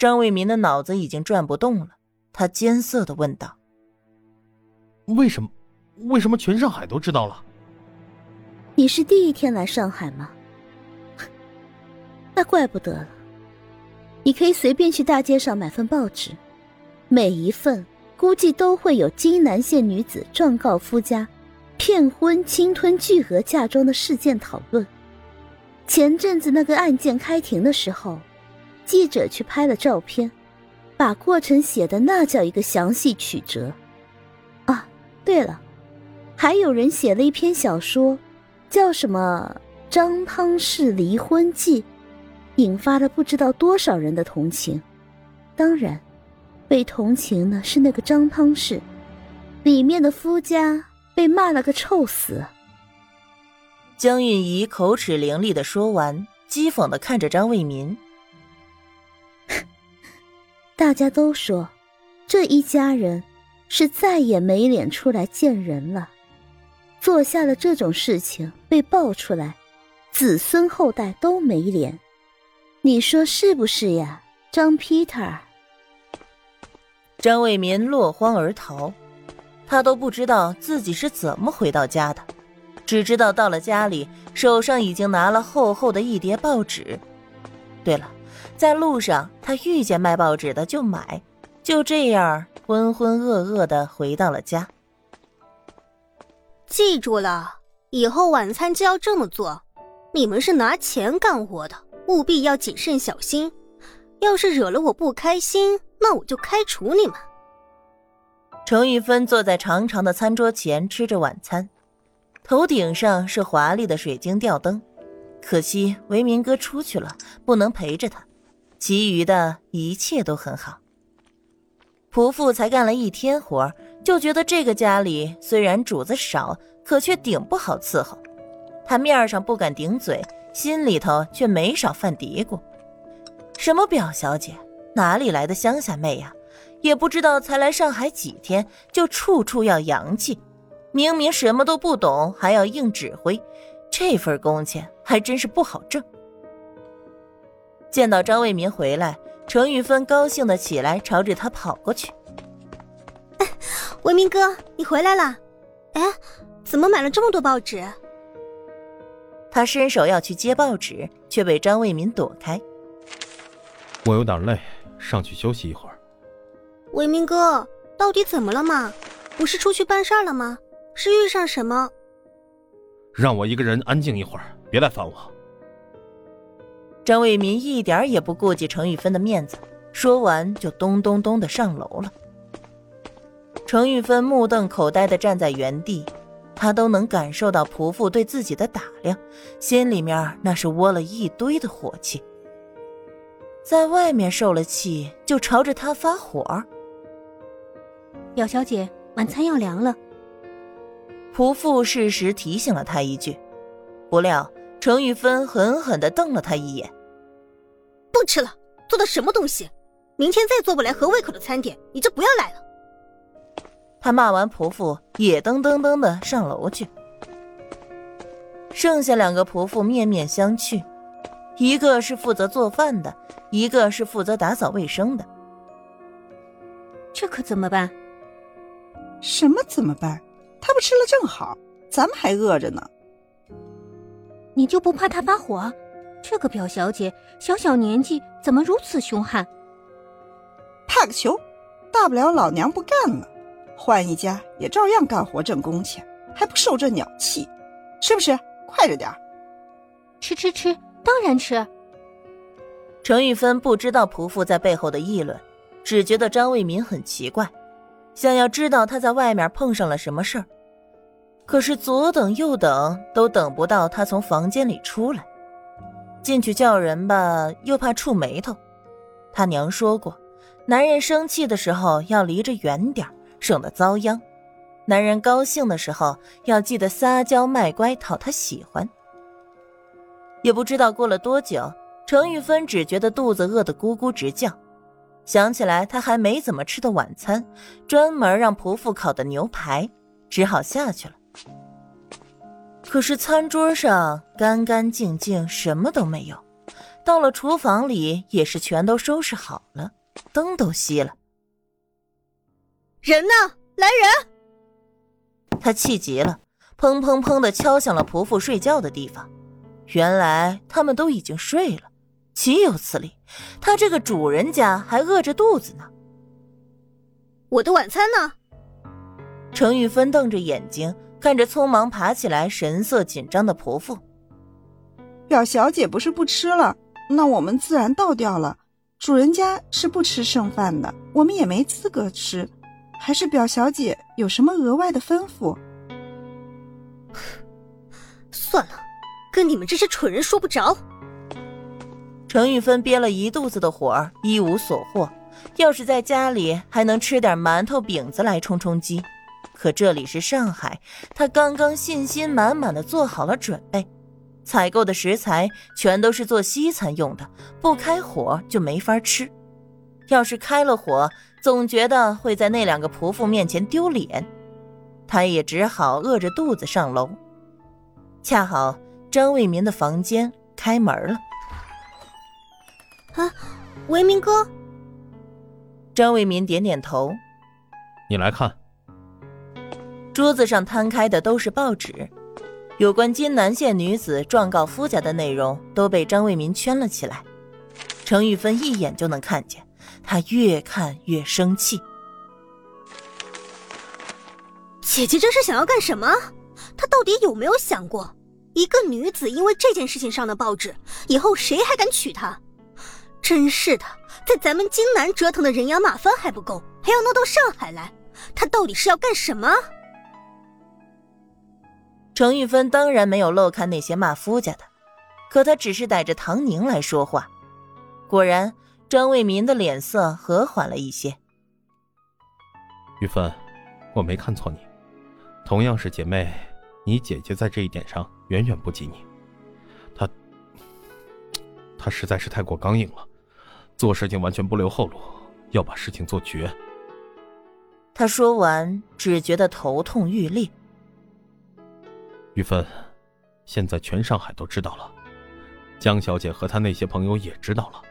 张卫民的脑子已经转不动了，他艰涩的问道：“为什么？为什么全上海都知道了？你是第一天来上海吗？那怪不得了。你可以随便去大街上买份报纸，每一份估计都会有金南县女子状告夫家骗婚、侵吞巨额嫁妆的事件讨论。前阵子那个案件开庭的时候。”记者去拍了照片，把过程写的那叫一个详细曲折。啊，对了，还有人写了一篇小说，叫什么《张汤氏离婚记》，引发了不知道多少人的同情。当然，被同情的是那个张汤氏，里面的夫家被骂了个臭死。江韵仪口齿伶俐的说完，讥讽的看着张卫民。大家都说，这一家人是再也没脸出来见人了。做下了这种事情被爆出来，子孙后代都没脸。你说是不是呀，张 Peter？张卫民落荒而逃，他都不知道自己是怎么回到家的，只知道到了家里，手上已经拿了厚厚的一叠报纸。对了。在路上，他遇见卖报纸的就买，就这样浑浑噩噩的回到了家。记住了，以后晚餐就要这么做。你们是拿钱干活的，务必要谨慎小心。要是惹了我不开心，那我就开除你们。程玉芬坐在长长的餐桌前吃着晚餐，头顶上是华丽的水晶吊灯。可惜维明哥出去了，不能陪着他。其余的一切都很好。仆妇才干了一天活，就觉得这个家里虽然主子少，可却顶不好伺候。他面上不敢顶嘴，心里头却没少犯嘀咕：什么表小姐，哪里来的乡下妹呀？也不知道才来上海几天，就处处要洋气。明明什么都不懂，还要硬指挥，这份工钱还真是不好挣。见到张卫民回来，程玉芬高兴的起来，朝着他跑过去。卫民哥，你回来了！哎，怎么买了这么多报纸？他伸手要去接报纸，却被张卫民躲开。我有点累，上去休息一会儿。卫民哥，到底怎么了嘛？不是出去办事了吗？是遇上什么？让我一个人安静一会儿，别来烦我。张卫民一点也不顾及程玉芬的面子，说完就咚咚咚的上楼了。程玉芬目瞪口呆的站在原地，她都能感受到仆妇对自己的打量，心里面那是窝了一堆的火气。在外面受了气，就朝着他发火。表小姐，晚餐要凉了。仆妇适时提醒了他一句，不料程玉芬狠狠的瞪了他一眼。不吃了，做的什么东西？明天再做不来合胃口的餐点，你就不要来了。他骂完仆妇，也噔噔噔的上楼去。剩下两个仆妇面面相觑，一个是负责做饭的，一个是负责打扫卫生的。这可怎么办？什么怎么办？他们吃了正好，咱们还饿着呢。你就不怕他发火？这个表小姐小小年纪怎么如此凶悍？怕个球！大不了老娘不干了，换一家也照样干活挣工钱，还不受这鸟气？是不是？快着点吃吃吃，当然吃。程玉芬不知道仆妇在背后的议论，只觉得张卫民很奇怪，想要知道他在外面碰上了什么事儿。可是左等右等都等不到他从房间里出来。进去叫人吧，又怕触眉头。他娘说过，男人生气的时候要离着远点省得遭殃；男人高兴的时候要记得撒娇卖乖，讨他喜欢。也不知道过了多久，程玉芬只觉得肚子饿得咕咕直叫，想起来她还没怎么吃的晚餐，专门让仆妇烤的牛排，只好下去了。可是餐桌上干干净净，什么都没有，到了厨房里，也是全都收拾好了，灯都熄了。人呢？来人！他气急了，砰砰砰的敲响了仆妇睡觉的地方。原来他们都已经睡了，岂有此理！他这个主人家还饿着肚子呢。我的晚餐呢？程玉芬瞪着眼睛看着匆忙爬起来、神色紧张的婆妇。表小姐不是不吃了，那我们自然倒掉了。主人家是不吃剩饭的，我们也没资格吃。还是表小姐有什么额外的吩咐？算了，跟你们这些蠢人说不着。程玉芬憋了一肚子的火，一无所获。要是在家里，还能吃点馒头饼子来充充饥。可这里是上海，他刚刚信心满满的做好了准备，采购的食材全都是做西餐用的，不开火就没法吃。要是开了火，总觉得会在那两个仆妇面前丢脸，他也只好饿着肚子上楼。恰好张卫民的房间开门了。啊，维民哥。张卫民点点头。你来看。桌子上摊开的都是报纸，有关金南县女子状告夫家的内容都被张卫民圈了起来。程玉芬一眼就能看见。她越看越生气，姐姐这是想要干什么？她到底有没有想过，一个女子因为这件事情上的报纸，以后谁还敢娶她？真是的，在咱们京南折腾的人仰马翻还不够，还要闹到上海来，她到底是要干什么？程玉芬当然没有漏看那些骂夫家的，可她只是逮着唐宁来说话，果然。张卫民的脸色和缓了一些。玉芬，我没看错你，同样是姐妹，你姐姐在这一点上远远不及你。她，她实在是太过刚硬了，做事情完全不留后路，要把事情做绝。他说完，只觉得头痛欲裂。玉芬，现在全上海都知道了，江小姐和她那些朋友也知道了。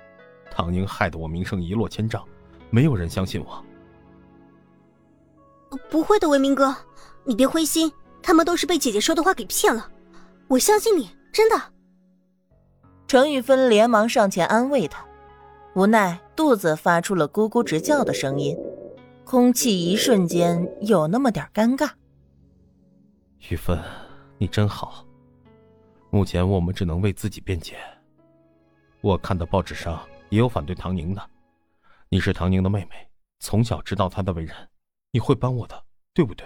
唐宁害得我名声一落千丈，没有人相信我。不会的，文明哥，你别灰心，他们都是被姐姐说的话给骗了。我相信你，真的。程玉芬连忙上前安慰他，无奈肚子发出了咕咕直叫的声音，空气一瞬间有那么点尴尬。玉芬，你真好。目前我们只能为自己辩解。我看到报纸上。也有反对唐宁的，你是唐宁的妹妹，从小知道她的为人，你会帮我的，对不对？